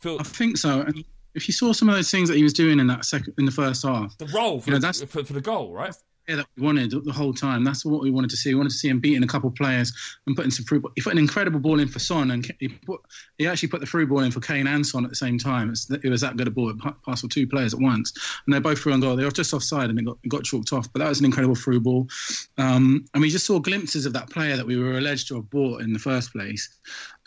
Feel, I think so. And if you saw some of those things that he was doing in that second, in the first half, the role for, you know, the, that's for, for the goal, right? That we wanted the whole time. That's what we wanted to see. We wanted to see him beating a couple of players and putting some through. Ball he put an incredible ball in for Son, and he put he actually put the through ball in for Kane and Son at the same time. It was that good a ball. It passed for two players at once, and they both threw on goal. They were just offside, and it got it got chalked off. But that was an incredible through ball, um, and we just saw glimpses of that player that we were alleged to have bought in the first place.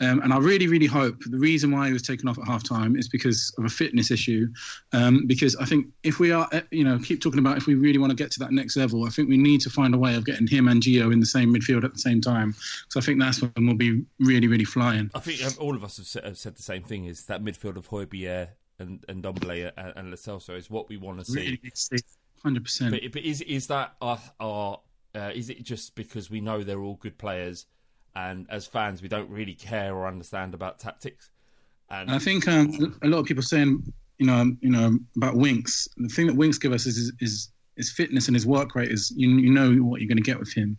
Um, and I really, really hope the reason why he was taken off at halftime is because of a fitness issue. Um, because I think if we are, eh, you know, keep talking about if we really want to get to that next level, I think we need to find a way of getting him and Gio in the same midfield at the same time. So I think that's when we'll be really, really flying. I think um, all of us have said, have said the same thing: is that midfield of Højbjerg and and Ndombele and, and Lo Celso is what we want to see. Really, hundred percent. But, but is is that our, our uh, is it just because we know they're all good players, and as fans we don't really care or understand about tactics? And I think um, a lot of people saying, you know, you know about Winks. The thing that Winks give us is is his fitness and his work rate. Is you, you know what you're going to get with him,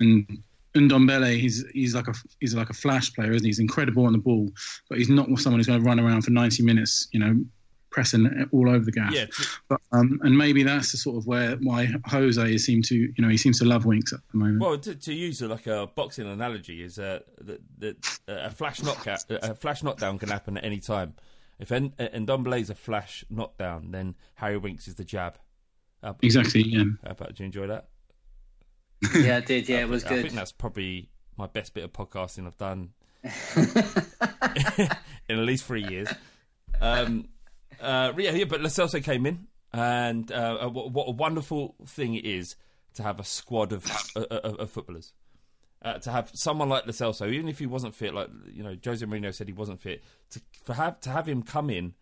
and. Ndombele, he's he's like a he's like a flash player, isn't he? He's incredible on the ball, but he's not someone who's going to run around for 90 minutes, you know, pressing all over the gas. Yeah. But um, and maybe that's the sort of where why Jose seems to you know he seems to love Winks at the moment. Well, to, to use like a boxing analogy, is uh, that that a flash knockout, a flash knockdown can happen at any time. If en- Ndombele's a flash knockdown, then Harry Winks is the jab. How Exactly, yeah. How about, do you enjoy that? Yeah, I did. Yeah, I it was think- I good. think that's probably my best bit of podcasting I've done in at least three years. Um, uh, yeah, yeah, but Celso came in, and uh, what, what a wonderful thing it is to have a squad of of, of footballers. Uh, to have someone like Celso, even if he wasn't fit, like you know, Jose Mourinho said he wasn't fit, to for have to have him come in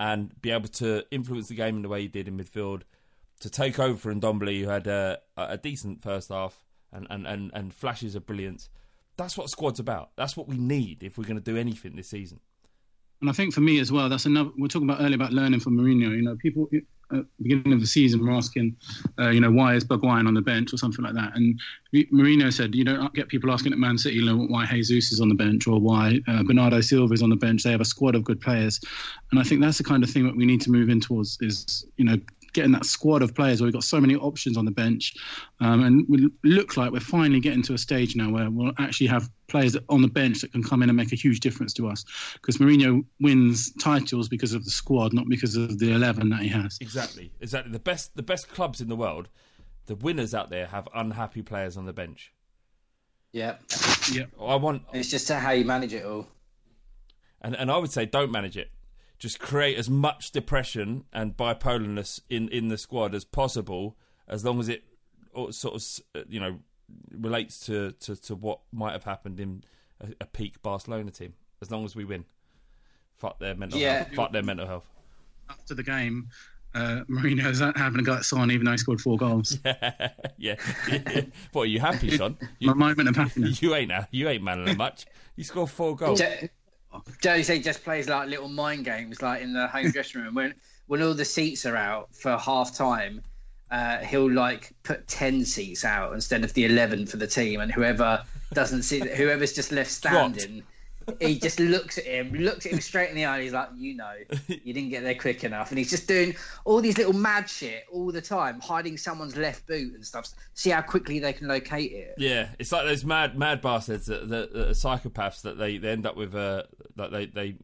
and be able to influence the game in the way he did in midfield, to take over for Ndombele, who had a, a decent first half and, and, and, and flashes of brilliance. That's what squad's about. That's what we need if we're going to do anything this season. And I think for me as well, that's another. We're talking about earlier about learning from Mourinho. You know, people at the beginning of the season were asking, uh, you know, why is Bergwijn on the bench or something like that. And Mourinho said, you don't get people asking at Man City you know, why Jesus is on the bench or why uh, Bernardo Silva is on the bench. They have a squad of good players, and I think that's the kind of thing that we need to move in towards. Is you know. Getting that squad of players where we've got so many options on the bench, um, and we look like we're finally getting to a stage now where we'll actually have players on the bench that can come in and make a huge difference to us. Because Mourinho wins titles because of the squad, not because of the eleven that he has. Exactly, exactly. The best, the best clubs in the world, the winners out there have unhappy players on the bench. Yeah. Yeah. I want, It's just how you manage it all. and and I would say don't manage it. Just create as much depression and bipolarness in in the squad as possible, as long as it or sort of uh, you know relates to to, to what might have happened in a, a peak Barcelona team. As long as we win, fuck their mental Yeah. health. Fuck their mental health. After the game, uh, Mourinho's having a go at even though he scored four goals. yeah. what are you happy, son? My moment of happiness. You ain't now. You ain't manning much. You scored four goals. Jo- Jose just plays like little mind games, like in the home dressing room. When when all the seats are out for half time, uh, he'll like put ten seats out instead of the eleven for the team, and whoever doesn't see, whoever's just left standing, he just looks at him, looks at him straight in the eye. And he's like, "You know, you didn't get there quick enough," and he's just doing all these little mad shit all the time, hiding someone's left boot and stuff. See how quickly they can locate it. Yeah, it's like those mad mad bastards that, that, that are psychopaths that they, they end up with a that they they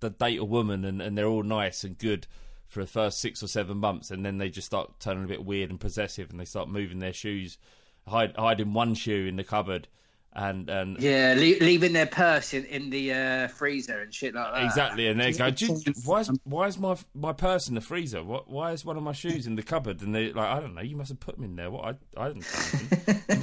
they date a woman and, and they're all nice and good for the first six or seven months and then they just start turning a bit weird and possessive and they start moving their shoes, hide hiding one shoe in the cupboard, and and Yeah, le- leaving their purse in, in the uh, freezer and shit like that. Exactly, and they go, "Do "Why is why is my my purse in the freezer? What why is one of my shoes in the cupboard?" And they like, "I don't know. You must have put them in there. What I I didn't."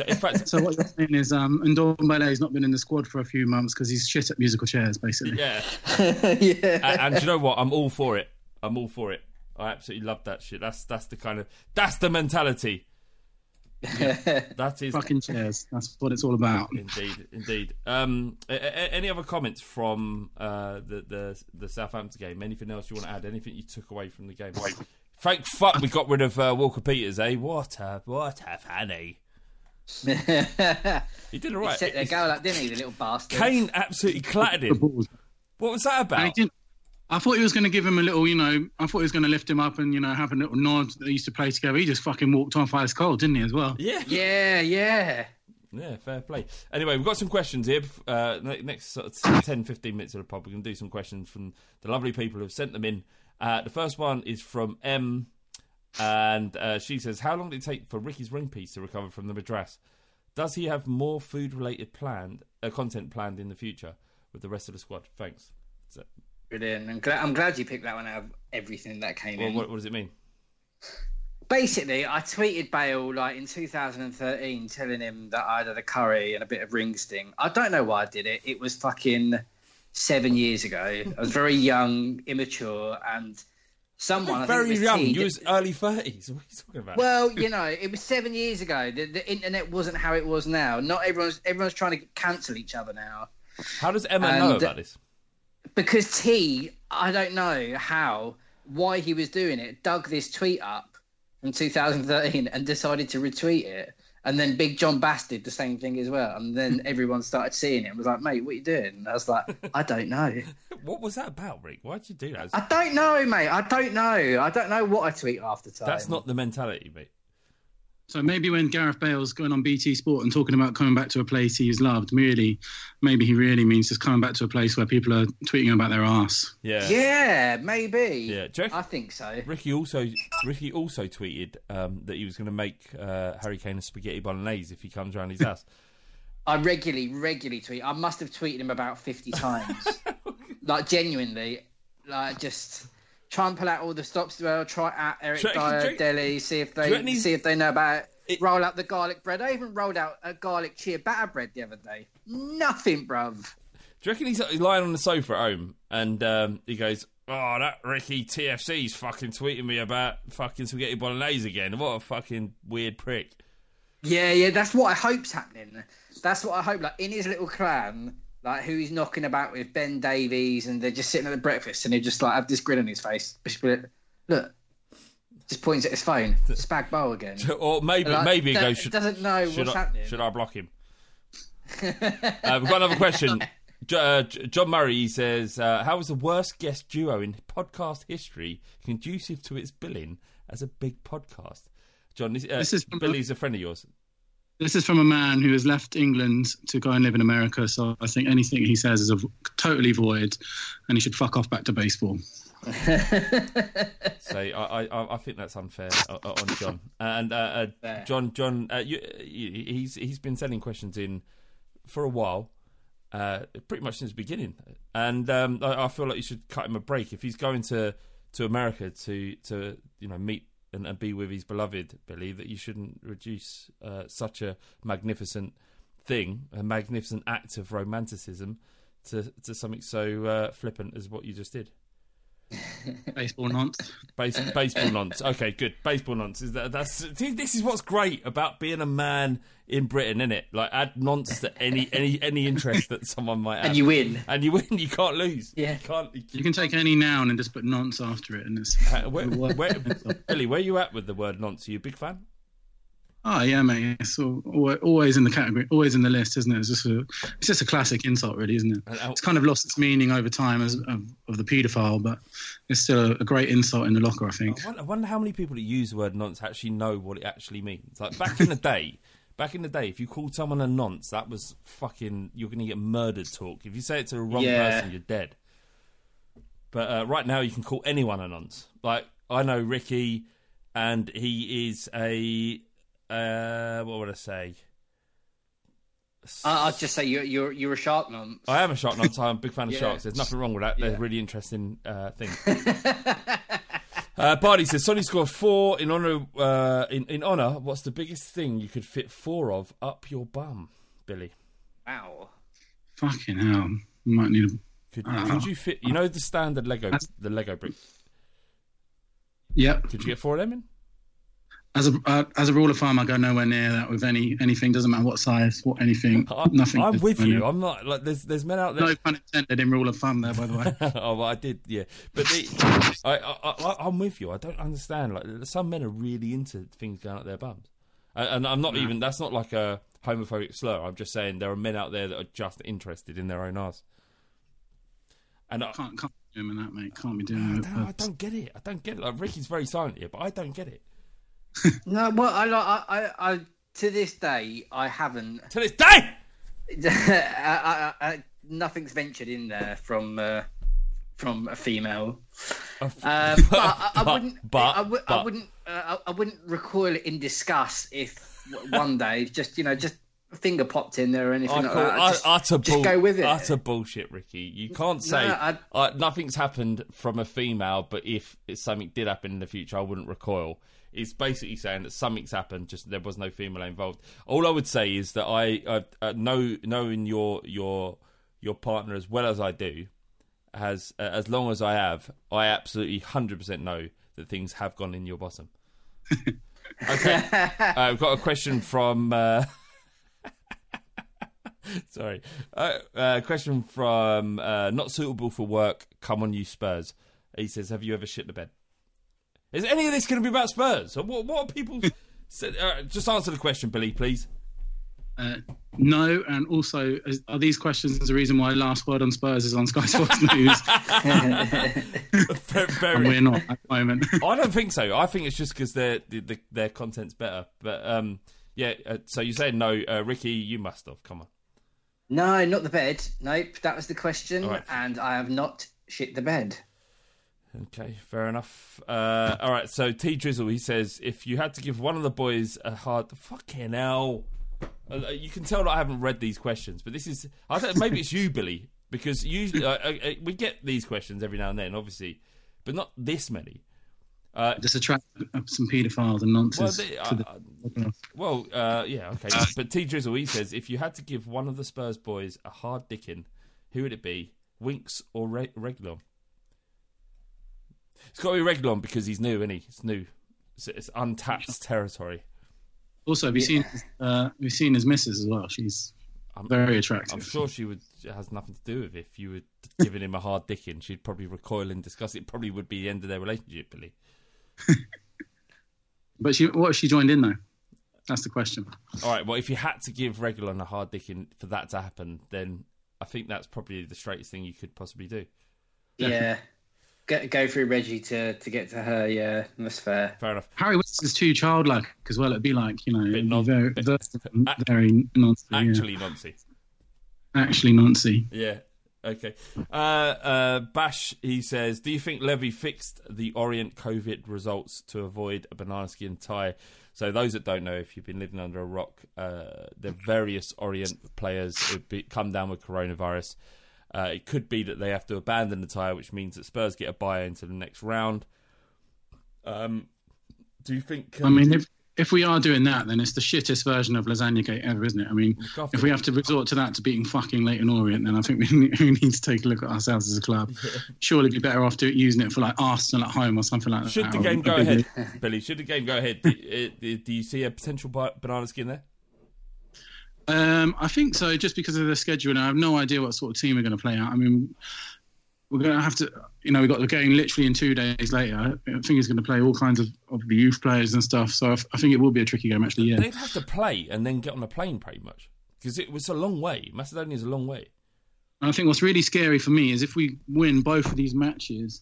in fact, So what you're saying is, um, Ndombele's not been in the squad for a few months because he's shit at musical chairs, basically. yeah, yeah. and, and you know what? I'm all for it. I'm all for it. I absolutely love that shit. That's that's the kind of that's the mentality. That is Fucking chairs. That's what it's all about. Indeed, indeed. Um, a- a- any other comments from uh, the, the the Southampton game? Anything else you want to add? Anything you took away from the game? Thank fuck we got rid of uh, Walker Peters, eh? What a what a fanny. He did all He right. set their goal up, didn't he, the little bastard? Kane absolutely clattered him. What was that And he about? Didn't- I thought he was going to give him a little, you know, I thought he was going to lift him up and, you know, have a little nod. They used to play together. He just fucking walked off ice cold, didn't he, as well? Yeah. Yeah, yeah. Yeah, fair play. Anyway, we've got some questions here. Uh, next sort of 10, 15 minutes of the pub, we're going to do some questions from the lovely people who've sent them in. Uh, the first one is from M, and uh, she says, "How long did it take for Ricky's ring piece to recover from the madras? Does he have more food-related planned uh, content planned in the future with the rest of the squad? Thanks." So, Brilliant. I'm glad, I'm glad you picked that one out of everything that came well, in. what, what does it mean? Basically, I tweeted Bale like in 2013 telling him that I had a curry and a bit of ring sting. I don't know why I did it. It was fucking seven years ago. I was very young, immature, and someone I Very young. T, You was early thirties. What are you talking about? Well, you know, it was seven years ago. The, the internet wasn't how it was now. Not everyone's everyone's trying to cancel each other now. How does Emma And- know about this? Because T, I don't know how, why he was doing it, dug this tweet up from 2013 and decided to retweet it. And then Big John Bass did the same thing as well. And then everyone started seeing it and was like, mate, what are you doing? And I was like, I don't know. What was that about, Rick? Why did you do that? I don't know, mate. I don't know. I don't know what I tweet after time. That's not the mentality, mate. So maybe when Gareth Bale's going on BT Sport and talking about coming back to a place he's loved, really, maybe he really means just coming back to a place where people are tweeting about their ass. Yeah. Yeah, maybe. Yeah, do you reckon- I think so. Ricky also Ricky also tweeted um, that he was going to make uh, Harry Kane a spaghetti bolognese if he comes around his ass. I regularly, regularly tweet. I must have tweeted him about fifty times, like genuinely, like just try and pull out all the stops as well. Try out Eric Do you reckon- do Dier, you- Dele, see if they he's- see if they know about it. Roll out the garlic bread. I even rolled out a garlic ciabatta bread the other day. Nothing, bruv. Do you reckon he's he's lying on the sofa at home and um, he goes, "Oh, that Ricky TFC's fucking tweeting me about fucking spaghetti bolognese again. What a fucking weird prick." Yeah, yeah, that's what I hope's happening. That's what I hope. Like in his little clan, like who he's knocking about with Ben Davies, and they're just sitting at the breakfast, and he just like have this grin on his face. Just be like, Look, just points at his phone. Spag bowl again. Or maybe Like, maybe he goes, should, doesn't know should what's I, happening. Should I block him? uh, we've got another question. Uh, John Murray says, uh, "How was the worst guest duo in podcast history conducive to its billing as a big podcast?" John, this, uh, This is- Billy's a friend of yours. This is from a man who has left England to go and live in America. So I think anything he says is a, totally void, and he should fuck off back to baseball. So I, I, I think that's unfair uh, uh, on John. And uh, uh, John, John, uh, you, you, he's he's been sending questions in for a while, uh, pretty much since the beginning. And um, I, I feel like you should cut him a break if he's going to, to America to to you know meet and, and be with his beloved Billy. That you shouldn't reduce uh, such a magnificent thing, a magnificent act of romanticism, to to something so uh, flippant as what you just did. Baseball nonce. Base, baseball nonce. Okay, good. Baseball nonce. Is that, that's see, this is what's great about being a man in Britain, isn't it? Like add nonce to any any any interest that someone might have, And you win. and you win. You can't lose. Yeah. you can't. You can take any noun and just put nonce after it, and it's. Uh, where, where, Billy, where you at with the word nonce? Are you a big fan? Oh yeah, mate. It's al- al- always in the category, always in the list, isn't it? It's just a, it's just a classic insult, really, isn't it? And- It's kind of lost its meaning over time as of, of the paedophile, but it's still a, a great insult in the locker, I think. I wonder, I wonder how many people that use the word nonce actually know what it actually means. Like back in the day, back in the day, if you called someone a nonce, that was fucking. You're going to get murdered talk. If you say it to the wrong Yeah. person, you're dead. But uh, right now, you can call anyone a nonce. Like I know Ricky, and he is a. Uh, what would I say? I, I'd just say you're you're you're a shark nonce. I am a shark nonce. I'm a big fan of Yeah. sharks. There's nothing wrong with that. They're Yeah. really interesting uh, things. uh, Barney says Sonny scored four in honor. Uh, in in honor, what's the biggest thing you could fit four of up your bum, Billy? Wow. Fucking hell, you might need a. Could, could you fit? You know the standard Lego, That's- the Lego brick. Yep. Could you get four of them in? As a uh, as a rule of thumb, I go nowhere near that with any anything. Doesn't matter what size, what anything, nothing. I'm with you. near. I'm not like there's there's men out there. No pun intended in rule of thumb there, by the way. oh, well, I did, yeah. But the, I, I, I, I'm with you. I don't understand. Like some men are really into things going up their bums, and, and I'm not No. even. That's not like a homophobic slur. I'm just saying there are men out there that are just interested in their own ass. And I can't can't be doing that, mate. Can't be doing I that. I don't get it. I don't get it. Like Ricky's very silent here, but I don't get it. No, well, I, I, I, I, to this day, I haven't. To this day, I, I, I, nothing's ventured in there from uh, from a female. Uh, but I, I wouldn't. but- I, I but- wouldn't. Uh, I, I wouldn't recoil in disgust if one day, just you know, just finger popped in there or anything I like that. ut- Just, utter, just bull- go with it. utter bullshit, Ricky. You can't say No, I- uh, nothing's happened from a female, but if something did happen in the future, I wouldn't recoil. It's basically saying that something's happened, just there was no female involved. All I would say is that I uh, uh, know knowing your your your partner as well as I do, has uh, as long as I have, I absolutely hundred percent know that things have gone in your bottom. Okay, uh, I've got a question from. Sorry. Uh, uh, question from uh, not suitable for work. Come on, you Spurs. He says, "Have you ever shit the bed?" Is any of this going to be about Spurs? What? What are people? said, uh, just answer the question, Billy, please. Uh, no, and also, is, are these questions the reason why Last Word on Spurs is on Sky Sports News? Very- and we're not at the moment. I don't think so. I think it's just because their the, the, their content's better. But um, yeah. Uh, so you said no, uh, Ricky. You must have. Come on. No, not the bed. Nope, that was the question, right. and I have not shit the bed. Okay, fair enough. Uh, all right, so T Drizzle he says if you had to give one of the boys a hard fucking hell, uh, you can tell that I haven't read these questions, but this is I don't, maybe it's you, Billy, because usually uh, uh, uh, we get these questions every now and then, obviously, but not this many. Uh, Just attract some paedophiles and nonsense. Well, they- to the- uh, Well, uh, yeah, okay. But T Drizzle, he says, if you had to give one of the Spurs boys a hard dicking, who would it be? Winks or Re- Reguilón? It's got to be Reguilón because he's new, isn't he? It's new. It's, it's untapped territory. also, have you seen? Uh, we've seen his missus as well. She's very attractive. I'm sure she would has nothing to do with it. if you were giving him a hard dicking. She'd probably recoil in disgust. It probably would be the end of their relationship, Billy. But she, what if she joined in though? That's the question. All right. Well, if you had to give Reguilón a hard dicking for that to happen, then I think that's probably the straightest thing you could possibly do. Yeah, go, go through Reggie to to get to her. Yeah, that's fair. Fair enough. Harry West is too childlike as well. It'd be like you know, non- very, bit- very, very noncy. yeah. Actually, Nancy. actually noncy. Yeah. Okay. Uh, uh, Bash, he says, do you think Levy fixed the Orient COVID results to avoid a banana skin tie? So those that don't know, if you've been living under a rock, uh, the various Orient players be, come down with coronavirus. Uh, it could be that they have to abandon the tie, which means that Spurs get a bye into the next round. Um, do you think? I mean, if if we are doing that, then it's the shittest version of lasagna gate ever, isn't it? I mean, if we have to resort to that to beating fucking Leyton Orient, then I think we need, we need to take a look at ourselves as a club. Surely, be better off do, using it for like Arsenal at home or something like that. Should the game a go big ahead, Billy? Should the game go ahead? Do, uh, do you see a potential banana skin there? Um, I think so, just because of the schedule. And I have no idea what sort of team we're going to play out. I mean, we're going to have to, you know, we've got the game literally in two days later. I think he's going to play all kinds of, of the youth players and stuff. So I, f- I think it will be a tricky game, actually. Yeah. They'd have to play and then get on a plane, pretty much, because it was a long way. Macedonia's a long way. And I think what's really scary for me is if we win both of these matches,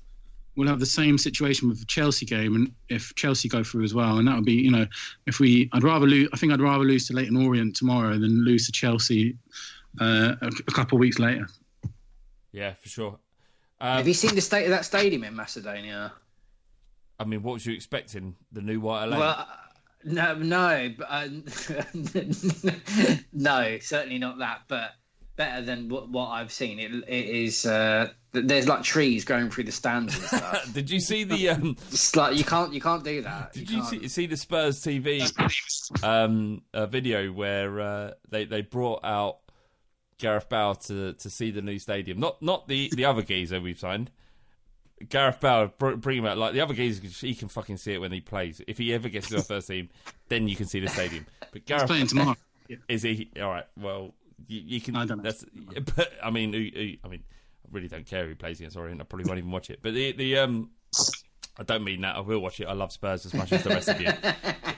we'll have the same situation with the Chelsea game, and if Chelsea go through as well, and that would be, you know, if we, I'd rather lose. I think I'd rather lose to Leyton Orient tomorrow than lose to Chelsea uh, a, a couple of weeks later. Yeah, for sure. Um, Have you seen the state of that stadium in Macedonia? I mean, what was you expecting? The new White Lane? Well, uh, no, no, but, uh, no, certainly not that. But better than what, what I've seen. It, it is. Uh, there's like trees growing through the stands and stuff. Did you see the? Um, it's like you can't you can't do that. did You you see, see the Spurs TV um, a video where uh, they they brought out Gareth Bale to to see the new stadium? Not not the the other geezer we've signed. Gareth Bale, bring him out. Like the other guys, he can fucking see it when he plays. If he ever gets to our first team, then you can see the stadium. But Gareth playing tomorrow. Is he all right? Well, you, you can. I don't know. That's, but I mean, who- who- I mean, I really don't care who plays against. Sorry, and I probably won't even watch it. But the the um, I don't mean that. I will watch it. I love Spurs as much as the rest of you.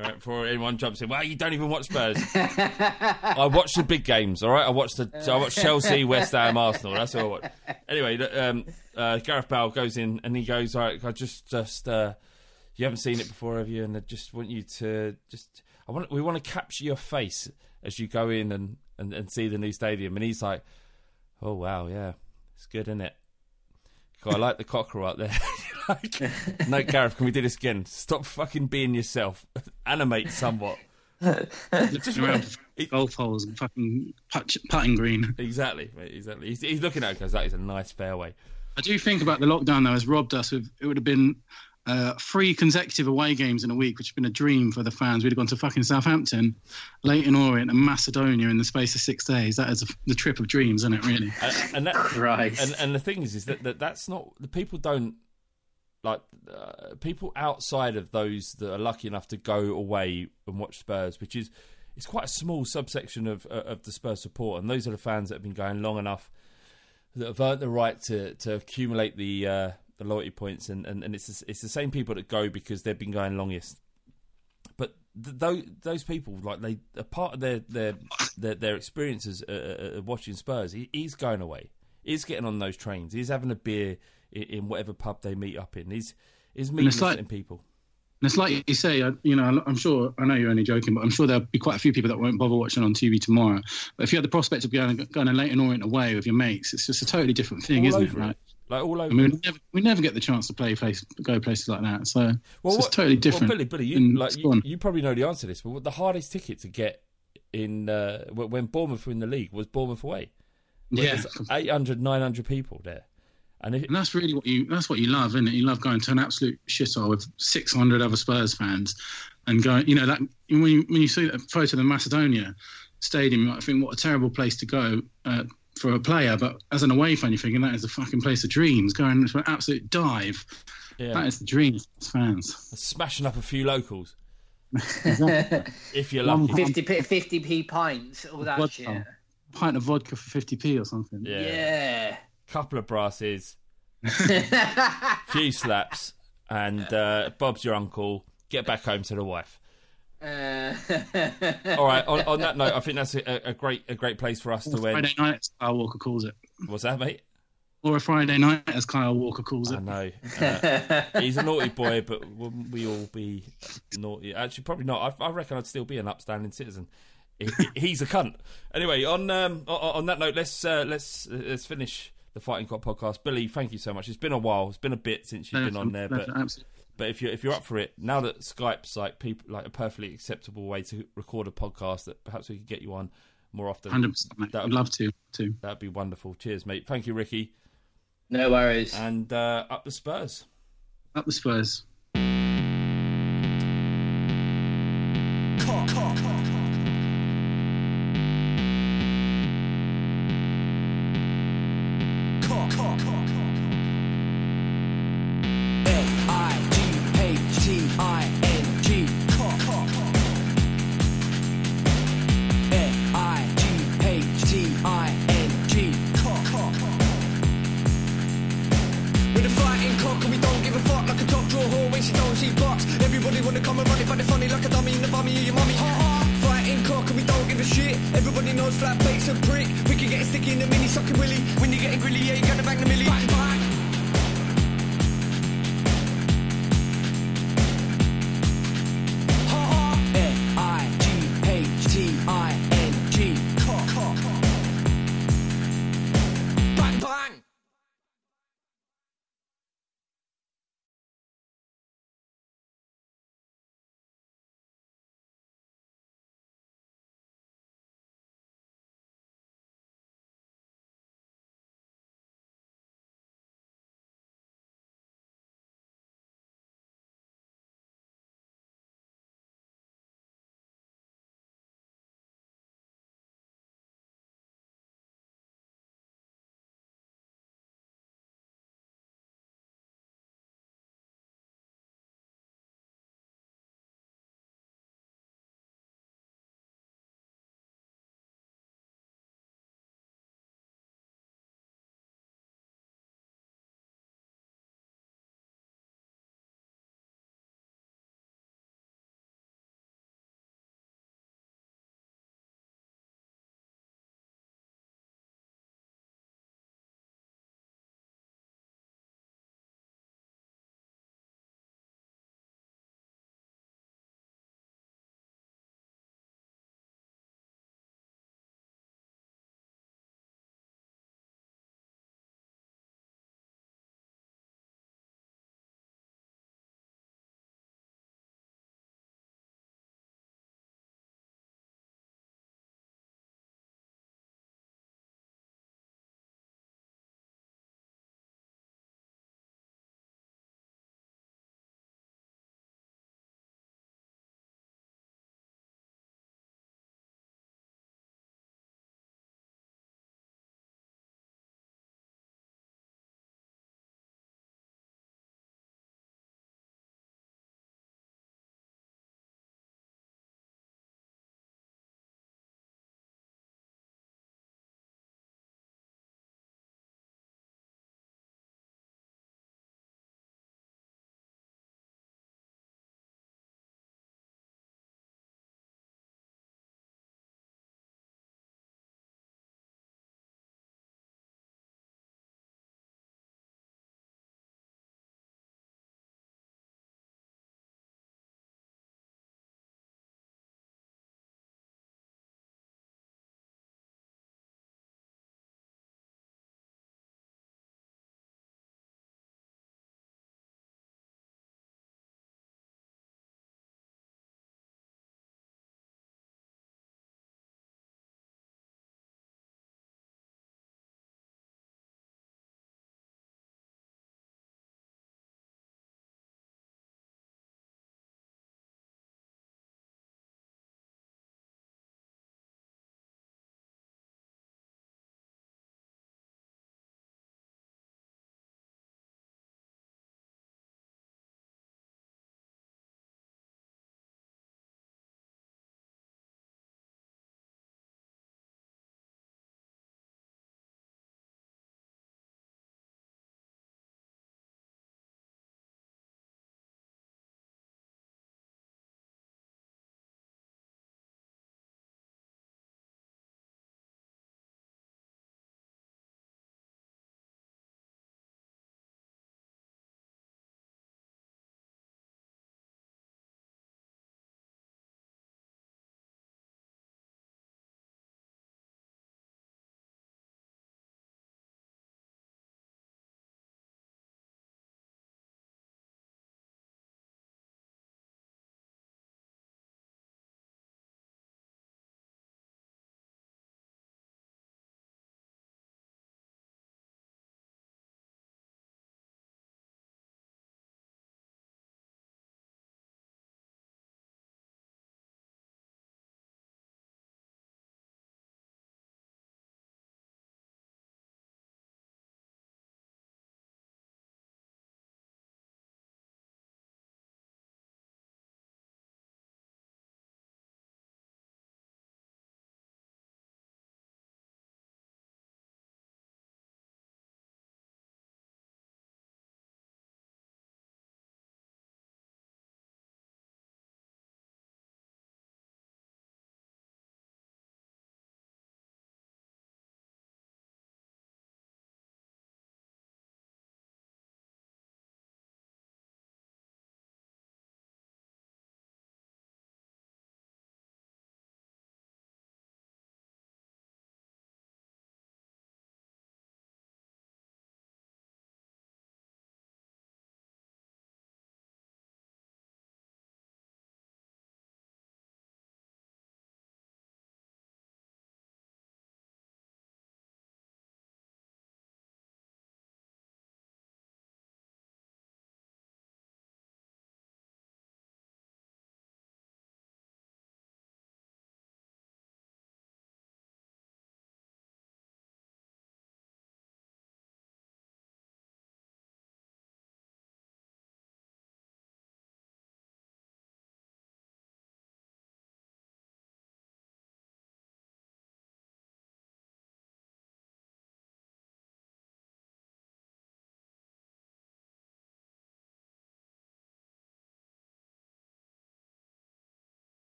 Right, before anyone jumps in, well, you don't even watch Spurs. I watch the big games. All right, I watch the I watch Chelsea, West Ham, Arsenal. That's all I watch. Anyway, um, uh, Gareth Bale goes in and he goes, "All right, I just just uh, you haven't seen it before, have you? And I just want you to just I want we want to capture your face as you go in and, and, and see the new stadium." And he's like, "Oh wow, yeah, it's good, isn't it?" God, I like the cockerel out there. like, no, Gareth, can we do this again? Stop fucking being yourself. Animate somewhat. Just around golf holes and fucking putt, putting green. Exactly, mate, exactly. He's, he's looking at it because that is a nice fairway. I do think about the lockdown though has robbed us of it would have been uh, three consecutive away games in a week, which would have been a dream for the fans. We'd have gone to fucking Southampton, Leyton Orient, and Macedonia in the space of six days. That is a, the trip of dreams, isn't it? Really. And, and that, Right. And and the thing is, is that, that that's not the people don't like uh, people outside of those that are lucky enough to go away and watch Spurs, which is it's quite a small subsection of uh, of the Spurs support, and those are the fans that have been going long enough that have earned the right to to accumulate the uh, the loyalty points, and, and, and it's it's the same people that go because they've been going longest. But th- those those people, like they, a part of their their their, their experiences uh, uh, watching Spurs, he, he's going away. He's getting on those trains. He's having a beer in, in whatever pub they meet up in. He's he's meeting like- people. And it's like you say, you know, I'm sure, I know you're only joking, but I'm sure there'll be quite a few people that won't bother watching on TV tomorrow. But if you had the prospect of going, going to Leyton Orient away with your mates, it's just a totally different thing, All isn't it? it. Like, all over. I mean, we never, we never get the chance to play place, go places like that. So Well, it's totally different. Well, Billy, Billy, you, like, you, you probably know the answer to this, but what the hardest ticket to get in uh, when Bournemouth were in the league was Bournemouth away. Yeah. there's 800, 900 people there. And if, And that's really what you that's what you love, isn't it? You love going to an absolute shithole with six hundred other Spurs fans and going you know, that when you when you see that photo of the Macedonia stadium, you might think what a terrible place to go uh, for a player, but as an away fan you're thinking that is a fucking place of dreams, going for an absolute dive. Yeah. That is the dream for fans. smashing up a few locals, Exactly. if you're lucky. 50p, 50p pints, all that Vodka. shit. Pint of vodka for fifty P or something. Yeah. Yeah. Couple of brasses, few slaps, and uh, Bob's your uncle. Get back home to the wife. Uh, All right. On, on that note, I think that's a, a great a great place for us to Friday end. night, as Kyle Walker calls it. What's that, mate? Or a Friday night, as Kyle Walker calls it. I know. Uh, he's a naughty boy, but wouldn't we all be naughty? Actually, probably not. I, I reckon I'd still be an upstanding citizen. He, he's a cunt. Anyway, on um, on, on that note, let's uh, let's uh, let's finish the Fighting Cock podcast. Billy, thank you so much. It's been a while. It's been a bit since you've been on there, but absolutely. But if you're if you're up for it, now that Skype's like people like a perfectly acceptable way to record a podcast, that perhaps we could get you on more often. Hundred percent, mate. That I'd love to. Too. That'd be wonderful. Cheers, mate. Thank you, Ricky. no worries. And uh, up the Spurs. Up the Spurs. F-I-G-H-T-I-N-G like a dummy in the bummy of your mummy Fighting cock and we don't give a shit. Everybody knows flat bait's a prick. We can get sticky in the mini sucking willy. When you're getting grilly yeah you gotta bang the millie Bang bang